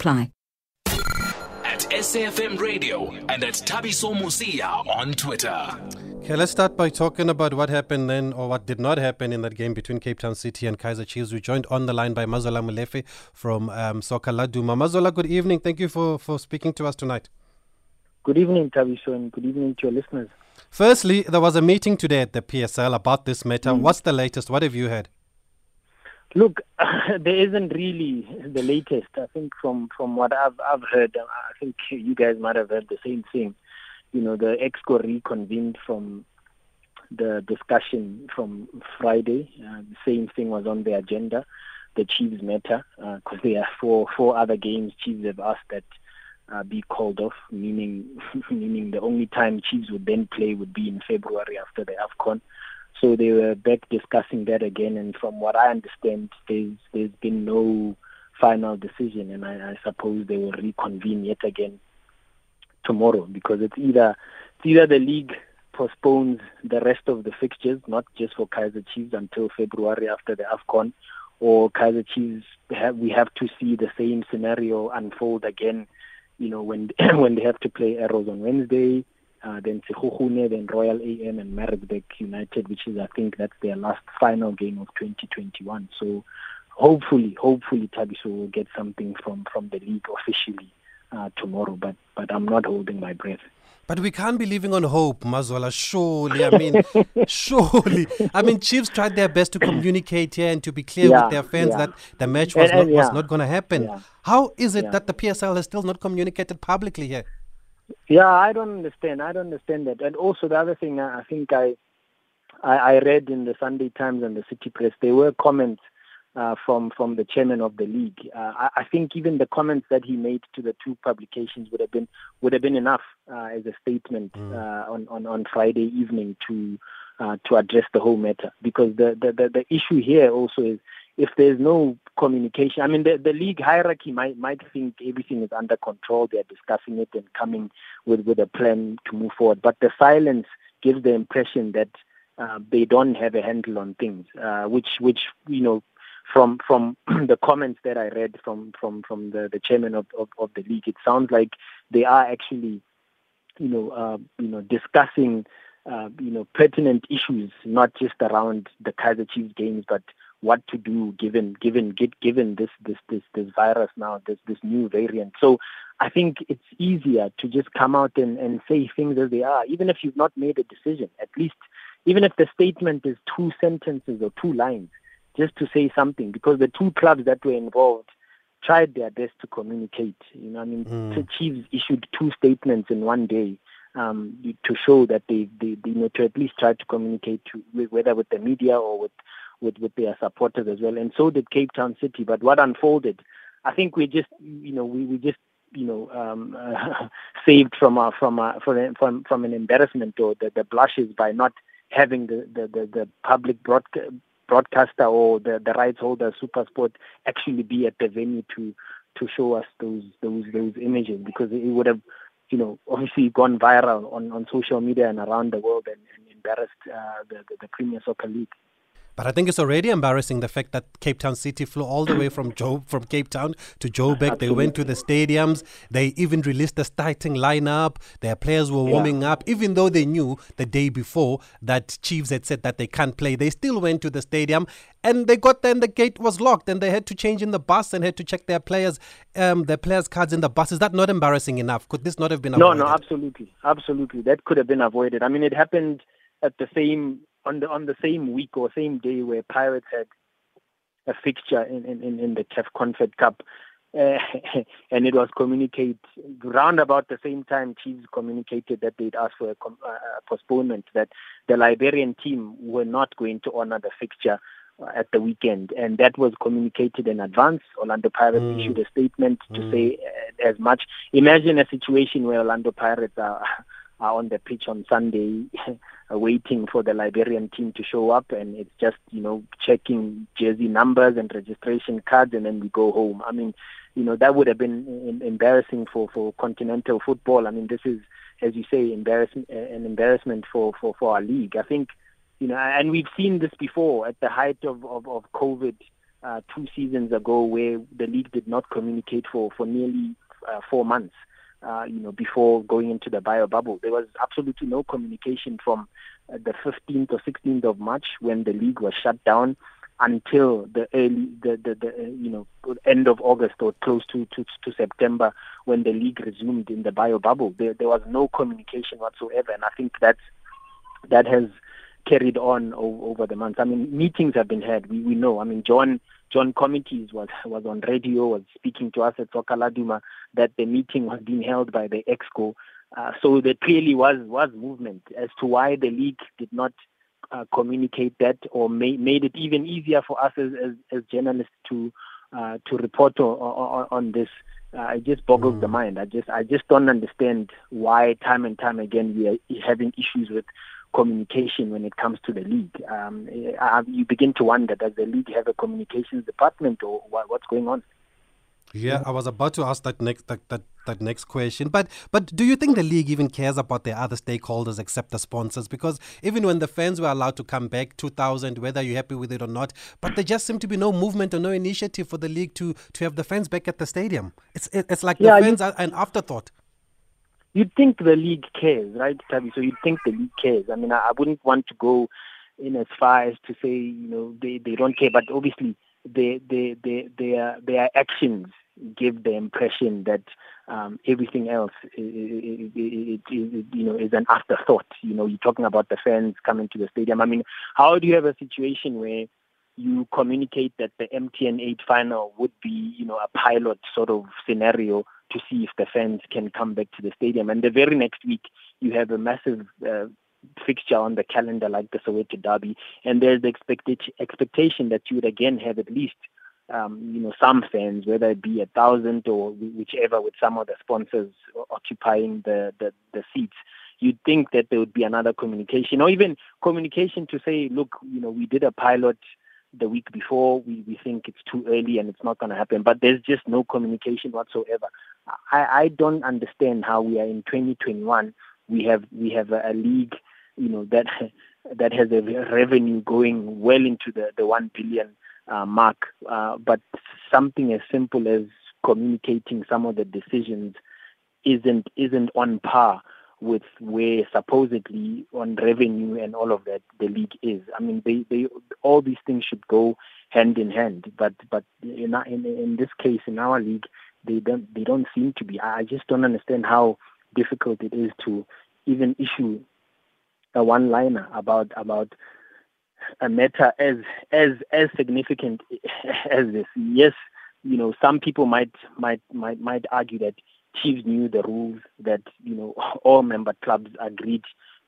Apply. At SAFM Radio and at Thabiso Mosia on Twitter. Okay, let's start by talking about what happened then, or what did not happen in that game between Cape Town City and Kaizer Chiefs. We're joined on the line by Mazola Molefe from um, Soccer Laduma. Mazola, good evening. Thank you for, for speaking to us tonight. Good evening, Tabiso, and good evening to your listeners. Firstly, there was a meeting today at the PSL about this matter. Mm. What's the latest? What have you heard? Look, there isn't really the latest. I think from from what I've I've heard, I think you guys might have heard the same thing. You know, the exco reconvened from the discussion from Friday. Uh, the same thing was on the agenda, the Chiefs matter, because uh, there are four four other games Chiefs have asked that uh, be called off, meaning meaning the only time Chiefs would then play would be in February after the AFCON. So they were back discussing that again, and from what I understand, there's there's been no final decision, and I, I suppose they will reconvene yet again tomorrow because it's either it's either the league postpones the rest of the fixtures, not just for Kaizer Chiefs until February after the AFCON, or Kaizer Chiefs have, we have to see the same scenario unfold again. You know when when they have to play Arrows on Wednesday, uh, then Sekhukhune, then Royal AM and Maritzburg United, which is I think that's their last final game of 2021. So hopefully, hopefully Thabiso will get something from from the league officially uh, tomorrow. But but I'm not holding my breath. But we can't be living on hope, Mazola. Surely, I mean, surely. I mean, Chiefs tried their best to communicate here and to be clear yeah, with their fans yeah. that the match was and, and, not, yeah. was not going to happen. How is it that the PSL has still not communicated publicly here? Yeah, I don't understand. I don't understand that. And also the other thing, I think I, I, I read in the Sunday Times and the City Press, there were comments uh, from from the chairman of the league. Uh, I, I, think even the comments that he made to the two publications would have been would have been enough uh, as a statement mm. Uh, on, on on Friday evening to uh, to address the whole matter. Because the, the the, the issue here also is if there's no communication, I mean, the, the league hierarchy might might think everything is under control. They're discussing it and coming with with a plan to move forward. But the silence gives the impression that uh, they don't have a handle on things, uh, which which you know. From from the comments that I read from from from the, the chairman of, of, of the league, it sounds like they are actually, you know, uh, you know, discussing, uh, you know, pertinent issues, not just around the Kaizer Chiefs games, but what to do given given given this this this this virus now this this new variant so i think it's easier to just come out and and say things as they are even if you've not made a decision at least even if the statement is two sentences or two lines just to say something because the two clubs that were involved tried their best to communicate you know i mean mm. the chiefs issued two statements in one day um, to show that they, they, they, you know, to at least try to communicate to, whether with the media or with with, with their supporters as well. And so did Cape Town City. But what unfolded, I think we just, you know, we, we just, you know, um, uh, saved from a, from a, from from an embarrassment or the, the blushes by not having the the, the, the public broadcast broadcaster or the, the rights holder Supersport actually be at the venue to to show us those those those images because it would have you know obviously gone viral on, on social media and around the world and, and embarrassed uh, the, the the Premier Soccer League. But I think it's already embarrassing the fact that Cape Town City flew all the way from Joe from Cape Town to Joburg. They went to the stadiums. They even released the starting lineup. Their players were warming yeah. up, even though they knew the day before that Chiefs had said that they can't play. They still went to the stadium, and they got there, and the gate was locked, and they had to change in the bus and had to check their players, um, their players' cards in the bus. Is that not embarrassing enough? Could this not have been avoided? No, no, absolutely, absolutely. That could have been avoided. I mean, it happened at the same on the on the same week or same day where Pirates had a fixture in in, in the CAF Confed Cup, uh, and it was communicated round about the same time. Chiefs communicated that they'd asked for a, uh, a postponement that the Liberian team were not going to honor the fixture at the weekend, and that was communicated in advance. Orlando Pirates mm. issued a statement to mm. say uh, as much. Imagine a situation where Orlando Pirates are are on the pitch on Sunday waiting for the Liberian team to show up and it's just, you know, checking jersey numbers and registration cards and then we go home. I mean, you know, that would have been embarrassing for, for continental football. I mean, this is, as you say, embarrassment, an embarrassment for, for, for our league. I think, you know, and we've seen this before at the height of, of, of COVID uh, two seasons ago where the league did not communicate for, for nearly uh, four months. Uh, you know, before going into the bio bubble, there was absolutely no communication from uh, the 15th or 16th of March when the league was shut down until the early, the, the, the uh, you know, end of August or close to, to, to September when the league resumed in the bio bubble. There, there was no communication whatsoever, and I think that's that has carried on over, over the months. I mean, meetings have been had. We we know. I mean, John John Committees was was on radio, was speaking to us at Soccer Laduma that the meeting was being held by the Exco. Uh, so there clearly was was movement as to why the league did not uh, communicate that or ma- made it even easier for us as, as, as journalists to uh, to report on, on, on this. Uh, it just boggles mm. the mind. I just I just don't understand why time and time again we are having issues with communication when it comes to the league. Um, uh, you begin to wonder does the league have a communications department or what's going on? Yeah, I was about to ask that next that, that, that next question. But but do you think the league even cares about the other stakeholders except the sponsors? Because even when the fans were allowed to come back 2000, whether you're happy with it or not, but there just seemed to be no movement or no initiative for the league to to have the fans back at the stadium. It's it's like yeah, the fans you, are an afterthought. You'd think the league cares, right, Tabi? So you'd think the league cares. I mean, I, I wouldn't want to go in as far as to say you know they, they don't care, but obviously their their their their, their actions give the impression that um, everything else it, it, it, you know is an afterthought. You know, you're talking about the fans coming to the stadium. I mean, how do you have a situation where you communicate that the MTN 8 final would be, you know, a pilot sort of scenario to see if the fans can come back to the stadium. And the very next week, you have a massive uh, fixture on the calendar like the Soweto Derby, and there's the expected expectation that you would again have at least um, you know some fans, whether it be a thousand or whichever, with some of the sponsors occupying the, the, the seats. You'd think that there would be another communication, or even communication to say, look, you know, we did a pilot the week before. We, we think it's too early and it's not going to happen. But there's just no communication whatsoever. I, I don't understand how we are in 2021. We have we have a, a league, you know, that that has a revenue going well into the the one billion uh, mark. Uh, but something as simple as communicating some of the decisions isn't isn't on par with where supposedly on revenue and all of that the league is. I mean, they, they all these things should go hand in hand. But but in in, in this case, in our league, they don't they don't seem to be. I just don't understand how difficult it is to even issue a one liner about about a matter as as as significant as this. Yes, you know, some people might might might might argue that Chiefs knew the rules that you know all member clubs agreed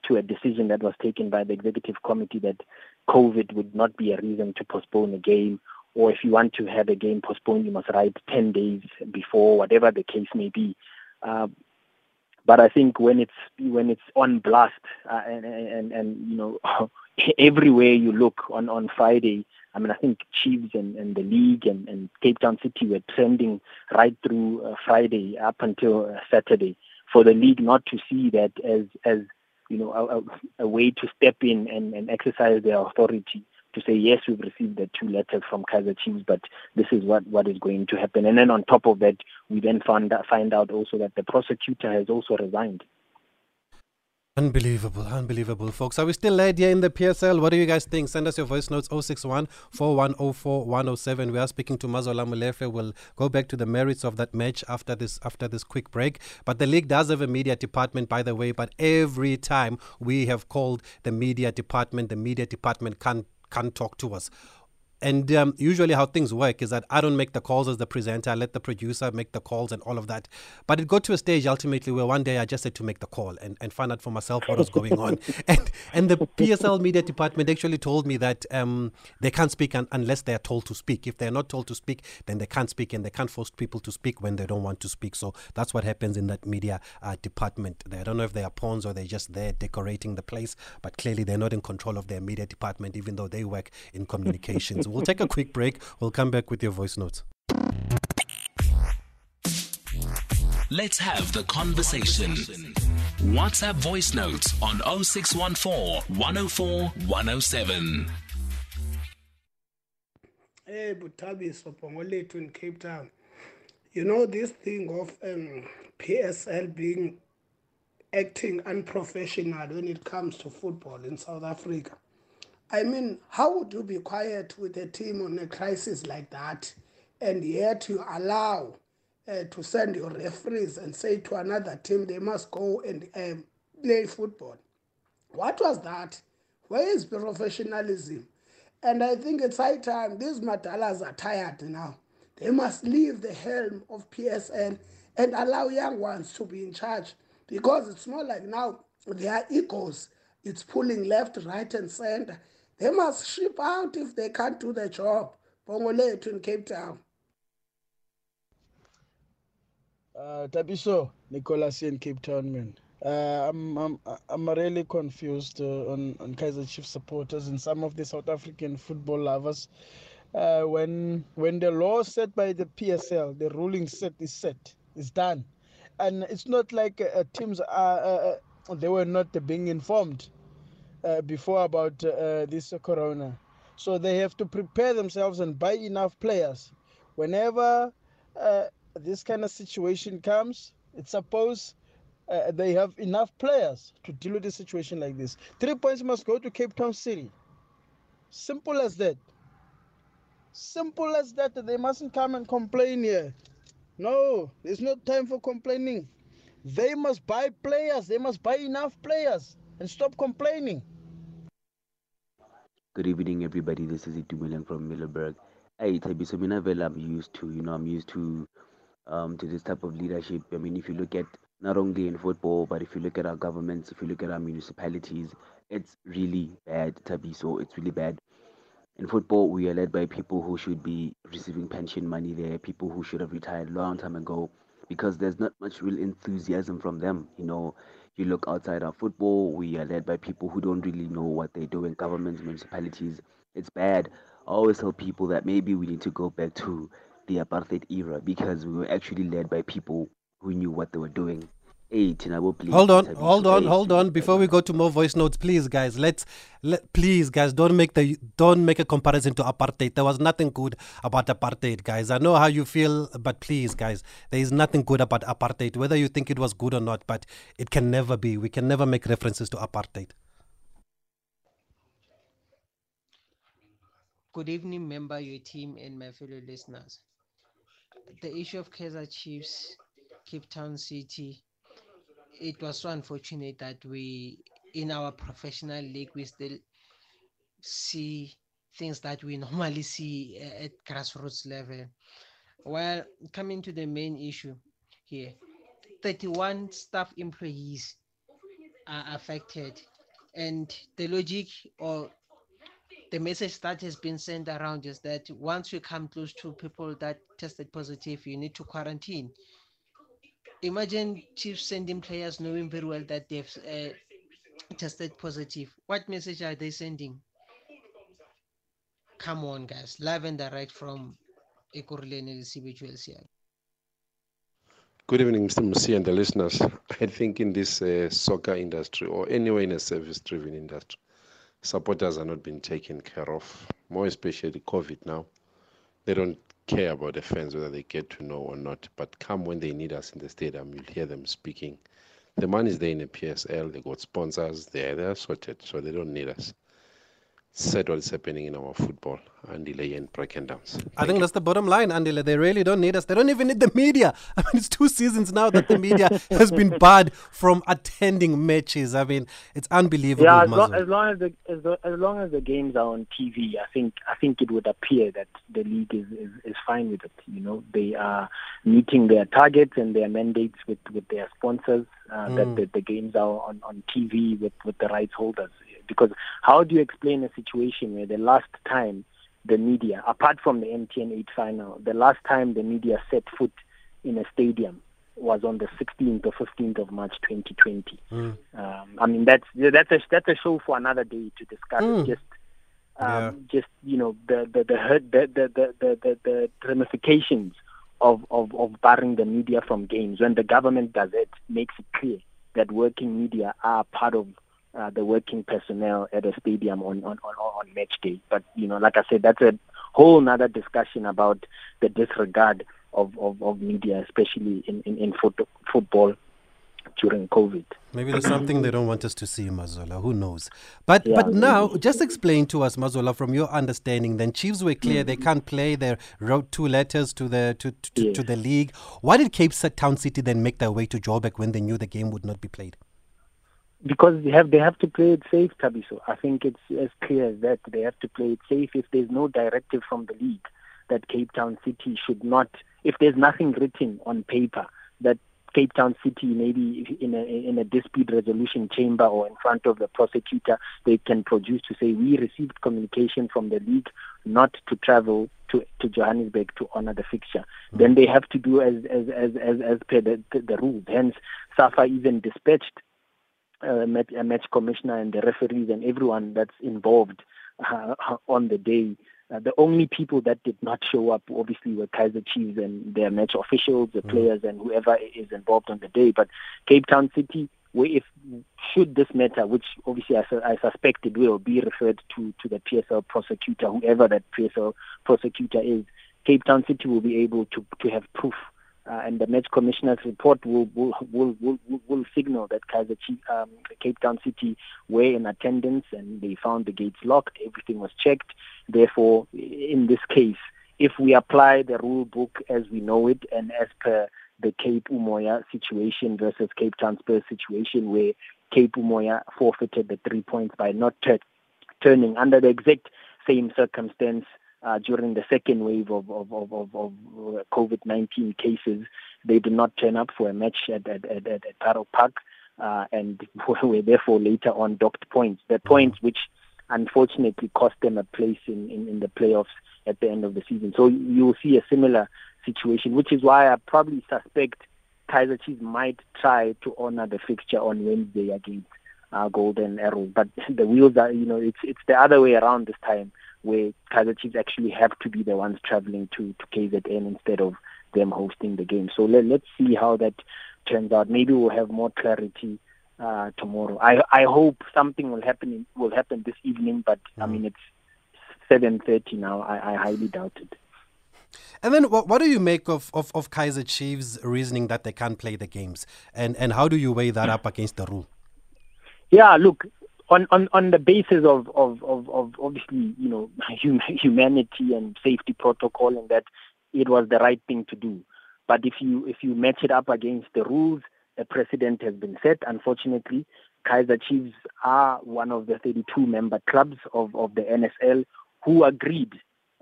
to a decision that was taken by the executive committee that COVID would not be a reason to postpone a game, or if you want to have a game postponed, you must write 10 days before, whatever the case may be. Uh, but I think when it's when it's on blast uh, and, and and you know everywhere you look on on Friday, I mean I think Chiefs and, and the league and, and Cape Town City were trending right through uh, Friday up until uh, Saturday. For the league not to see that as as you know a, a, way to step in and, and exercise their authority to say yes, we've received the two letters from Kaizer Chiefs, but this is what, what is going to happen. And then on top of that, we then find find out also that the prosecutor has also resigned. Unbelievable, unbelievable, folks. Are we still led here in the PSL? What do you guys think? Send us your voice notes 061 4104 107. We are speaking to Mazola Molefe. We'll go back to the merits of that match after this after this quick break. But the league does have a media department, by the way. But every time we have called the media department, the media department can't can't talk to us. And um, usually, how things work is that I don't make the calls as the presenter. I let the producer make the calls and all of that. But it got to a stage ultimately where one day I just had to make the call and, and find out for myself what was going on. And and the PSL media department actually told me that um, they can't speak un- unless they are told to speak. If they're not told to speak, then they can't speak and they can't force people to speak when they don't want to speak. So that's what happens in that media uh, department. I don't know if they are pawns or they're just there decorating the place, but clearly they're not in control of their media department, even though they work in communications. We'll take a quick break. We'll come back with your voice notes. Let's have the conversation. WhatsApp voice notes on 0614 104 107. Hey, say Butabiso Bongolethu in Cape Town, you know this thing of um, PSL being acting unprofessional when it comes to football in South Africa. I mean, how would you be quiet with a team on a crisis like that and yet you allow uh, to send your referees and say to another team they must go and um, play football? What was that? Where is professionalism? And I think it's high time these madalas are tired now. They must leave the helm of PSN and allow young ones to be in charge because it's more like now their egos, it's pulling left, right, and center. They must ship out if they can't do the job. Bongolethu in Cape Town. Uh, Thabiso, Nicholas in Cape Town, man. Uh, I'm, I'm, I'm really confused uh, on, on Kaizer Chief supporters and some of the South African football lovers. Uh, when when the law set by the PSL, the ruling set is set, is done, and it's not like uh, teams are uh, uh, they were not being informed uh, before about uh, this corona, so they have to prepare themselves and buy enough players. Whenever this kind of situation comes, it's supposed uh, they have enough players to deal with a situation like this. Three points must go to Cape Town City. Simple as that. Simple as that. They mustn't come and complain here. No, there's no time for complaining. They must buy players. They must buy enough players and stop complaining. Good evening, everybody. This is Itumeleng from Middelburg. Hey, Thabiso Minavel, I'm used to, you know, I'm used to um, to this type of leadership. I mean, if you look at not only in football, but if you look at our governments, if you look at our municipalities, it's really bad, Thabiso. It's really bad. In football, we are led by people who should be receiving pension money there, people who should have retired long time ago, because there's not much real enthusiasm from them. You know, you look outside our football, we are led by people who don't really know what they're doing, governments, municipalities. It's bad. I always tell people that maybe we need to go back to the apartheid era because we were actually led by people who knew what they were doing Hold on, hold on, hold on. Before we go to more voice notes, please, guys, let's let please, guys, don't make the don't make a comparison to apartheid. There was nothing good about apartheid, guys. I know how you feel, but please, guys, there is nothing good about apartheid. Whether you think it was good or not, but it can never be. We can never make references to apartheid. Good evening, member, your team, and my fellow listeners. The issue of Kaizer Chiefs, Cape Town City it was so unfortunate that we, in our professional league, we still see things that we normally see eh, at grassroots level. Well, coming to the main issue here, 31 staff employees are affected, and the logic or the message that has been sent around is that once you come close to people that tested positive, you need to quarantine imagine Chiefs sending players knowing very well that they've uh, tested positive. What message are they sending? Come on, guys. Live and direct from Ekurhuleni CBHLCI. Good evening, Mr. Musi and the listeners. I think in this uh, soccer industry or anywhere in a service driven industry, supporters are not being taken care of, more especially COVID now. They don't care about the fans, whether they get to know or not. But come when they need us in the stadium, you'll hear them speaking. The money is there in the PSL. They got sponsors. They're they're sorted, so they don't need us said what is happening in our football, Andile and Brackendowns. I think you. that's the bottom line, Andile. They really don't need us. They don't even need the media. I mean, it's two seasons now that the media has been barred from attending matches. I mean, it's unbelievable. Yeah, as, lo- as long as the as, the, as, long as the games are on TV, I think I think it would appear that the league is, is, is fine with it. You know, they are meeting their targets and their mandates with, with their sponsors. Uh, mm. that, that the games are on, on TV with, with the rights holders because how do you explain a situation where the last time the media, apart from the MTN 8 final, the last time the media set foot in a stadium was on the 16th or 15th of March 2020. Mm. Um, I mean, that's that's a that's a show for another day to discuss. Mm. Just um, yeah. just you know the the the, the, the, the, the, the ramifications of, of of barring the media from games when the government does it makes it clear that working media are part of uh, the working personnel at a stadium on, on, on, on match day. But, you know, like I said, that's a whole nother discussion about the disregard of, of, of media, especially in, in, in foot, football during COVID. Maybe there's something they don't want us to see, Mazola. Who knows? But Yeah, but now, maybe. just explain to us, Mazola, from your understanding. Then Chiefs were clear they can't play. They wrote two letters to the to to, to, to the league. Why did Cape Town City then make their way to Joburg when they knew the game would not be played? Because they have they have to play it safe, Thabiso. I think it's as clear as that. They have to play it safe. If there's no directive from the league that Cape Town City should not, if there's nothing written on paper that Cape Town City, maybe in a in a dispute resolution chamber or in front of the prosecutor, they can produce to say we received communication from the league not to travel to, to Johannesburg to honor the fixture. Mm. Then they have to do as as as as, as per the, the, the rules. Hence, SAFA even dispatched uh, match, uh, match commissioner and the referees and everyone that's involved uh, on the day. Uh, the only people that did not show up, obviously, were Kaizer Chiefs and their match officials, the players, and whoever is involved on the day. But Cape Town City, where if should this matter, which obviously I, I suspect it will, be referred to to the PSL prosecutor, whoever that PSL prosecutor is, Cape Town City will be able to to have proof uh, and the match commissioner's report will will will will, will, signal that Kaizer Chief, um, Cape Town City were in attendance and they found the gates locked. Everything was checked. Therefore, in this case, if we apply the rule book as we know it and as per the Cape Umoya situation versus Cape Town Spurs situation, where Cape Umoya forfeited the three points by not tur- turning under the exact same circumstance uh, during the second wave of, of, of, of, of uh, COVID-19 cases. They did not turn up for a match at, at, at, at, Parow Park uh, and were therefore later on docked points. The points which unfortunately cost them a place in, in, in the playoffs at the end of the season. So you will see a similar situation, which is why I probably suspect Kaizer Chiefs might try to honor the fixture on Wednesday against uh, Golden Arrow. But the wheels are, you know, it's it's the other way around this time, where Kaizer Chiefs actually have to be the ones traveling to to KZN instead of them hosting the game. So let, let's see how that turns out. Maybe we'll have more clarity uh, tomorrow. I I hope something will happen will happen this evening, but I mean it's seven thirty now. I, I highly doubt it. And then, what, what do you make of, of, of Kaizer Chiefs' reasoning that they can't play the games? And, and how do you weigh that up against the rule? Yeah, look, on, on, on the basis of, of, of, of obviously, you know, hum, humanity and safety protocol and that it was the right thing to do. But if you if you match it up against the rules, a precedent has been set. Unfortunately, Kaizer Chiefs are one of the 32 member clubs of, of the NSL who agreed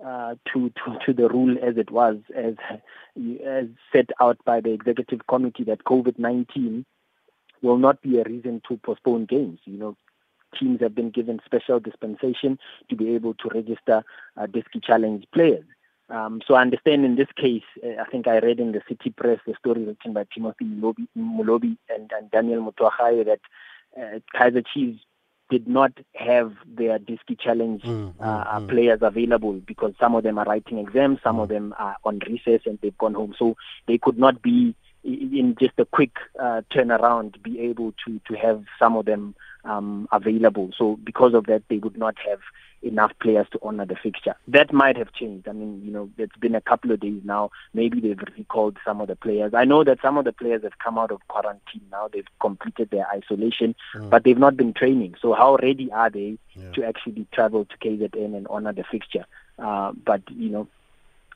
uh, to, to to the rule as it was, as as set out by the executive committee that COVID-19 will not be a reason to postpone games. You know, teams have been given special dispensation to be able to register uh, Diski Challenge players. Um, so I understand in this case, uh, I think I read in the City Press the story written by Timothy Molobi, Molobi and, and Daniel Mothowagae that uh, Kaizer Chiefs did not have their Diski Challenge Mm, uh, players available because some of them are writing exams, some of them are on recess and they've gone home. So they could not be in just a quick uh, turnaround be able to to have some of them um, available. So because of that, they would not have enough players to honor the fixture. That might have changed. I mean, you know, it's been a couple of days now. Maybe they've recalled some of the players. I know that some of the players have come out of quarantine now. They've completed their isolation, but they've not been training. So how ready are they to actually travel to KZN and honor the fixture? Uh, but you know,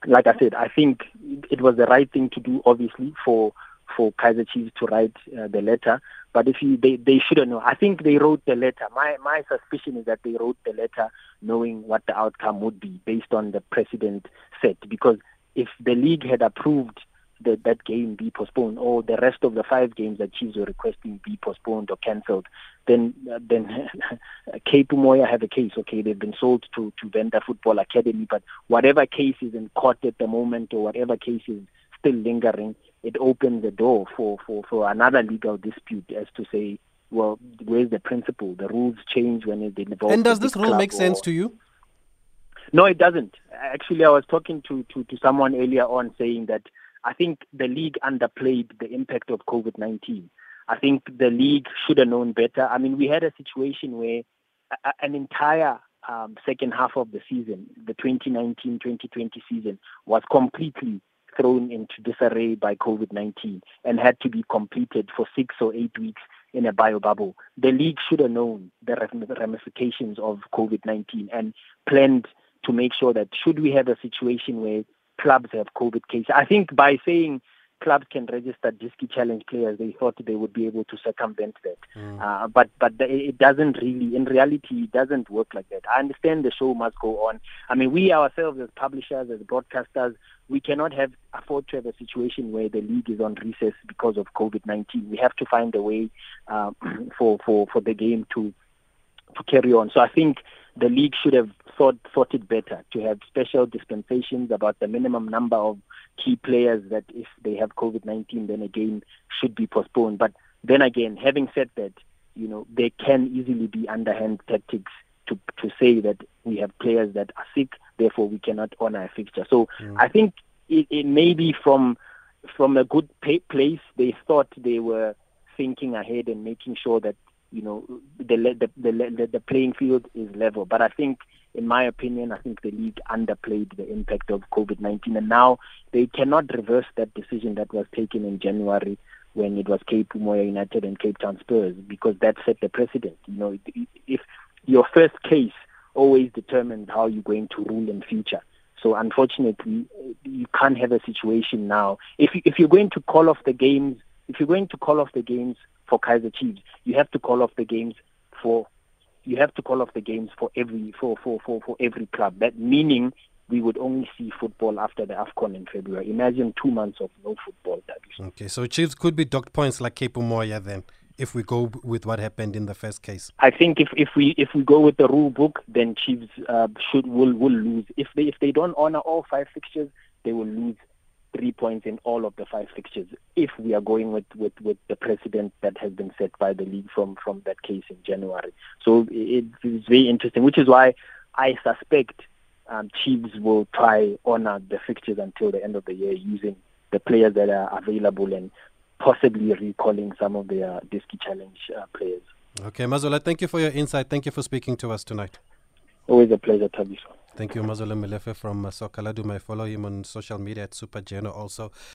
like I said, I think it was the right thing to do, obviously, for for Kaizer Chiefs to write uh, the letter. But if you, they they shouldn't know. I think they wrote the letter. My my suspicion is that they wrote the letter knowing what the outcome would be based on the precedent set. Because if the league had approved that that game be postponed, or the rest of the five games that Chiefs were requesting be postponed or cancelled, then uh, then Cape Umoya have a case. Okay, they've been sold to to Venda Football Academy, but whatever case is in court at the moment, or whatever case is still lingering, it opens the door for for for another legal dispute as to say. Well, where's the principle? The rules change when it involves. And does this rule make sense or- to you? no, it doesn't. Actually, I was talking to, to, to someone earlier on saying that I think the league underplayed the impact of COVID 19. I think the league should have known better. I mean, we had a situation where a- an entire um, second half of the season, the 2019-2020 season, was completely thrown into disarray by COVID-19 and had to be completed for six or eight weeks in a bio bubble. The league should have known the ramifications of COVID-19 and planned to make sure that should we have a situation where clubs have COVID cases, I think by saying clubs can register Diski Challenge players, they thought they would be able to circumvent that. Mm. Uh, but but the, it doesn't really, in reality, it doesn't work like that. I understand the show must go on. I mean, we ourselves as publishers, as broadcasters, we cannot have afford to have a situation where the league is on recess because of COVID-19. We have to find a way uh, for, for, for the game to to carry on. So I think the league should have thought thought it better to have special dispensations about the minimum number of key players that if they have COVID nineteen then again should be postponed. But then again, having said that, you know, there can easily be underhand tactics to to say that we have players that are sick, therefore we cannot honor a fixture. So mm. I think it, it may be from from a good pay- place. They thought they were thinking ahead and making sure that you know the the the, the playing field is level. But I think, in my opinion, I think the league underplayed the impact of COVID-19, and now they cannot reverse that decision that was taken in January when it was Cape Umoya United and Cape Town Spurs because that set the precedent. You know, if your first case always determines how you're going to rule in future. So unfortunately, you can't have a situation now. If if you're going to call off the games, if you're going to call off the games for Kaizer Chiefs, you have to call off the games for you have to call off the games for every for for for, for every club. That meaning we would only see football after the AFCON in February. Imagine two months of no football. Okay, so Chiefs could be docked points like Cape Umoya then if we go with what happened in the first case? I think if, if we if we go with the rule book, then Chiefs uh, should will will lose. If they if they don't honor all five fixtures, they will lose three points in all of the five fixtures. If we are going with, with, with the precedent that has been set by the league from from that case in January, so it is very interesting. Which is why I suspect um, Chiefs will try honor the fixtures until the end of the year using the players that are available and possibly recalling some of their Diski Challenge uh, players. Okay, Mazola, thank you for your insight. Thank you for speaking to us tonight. Always a pleasure, Thabiso. Thank you, Mazola Molefe from Sokaladu. May follow him on social media at Super Geno also.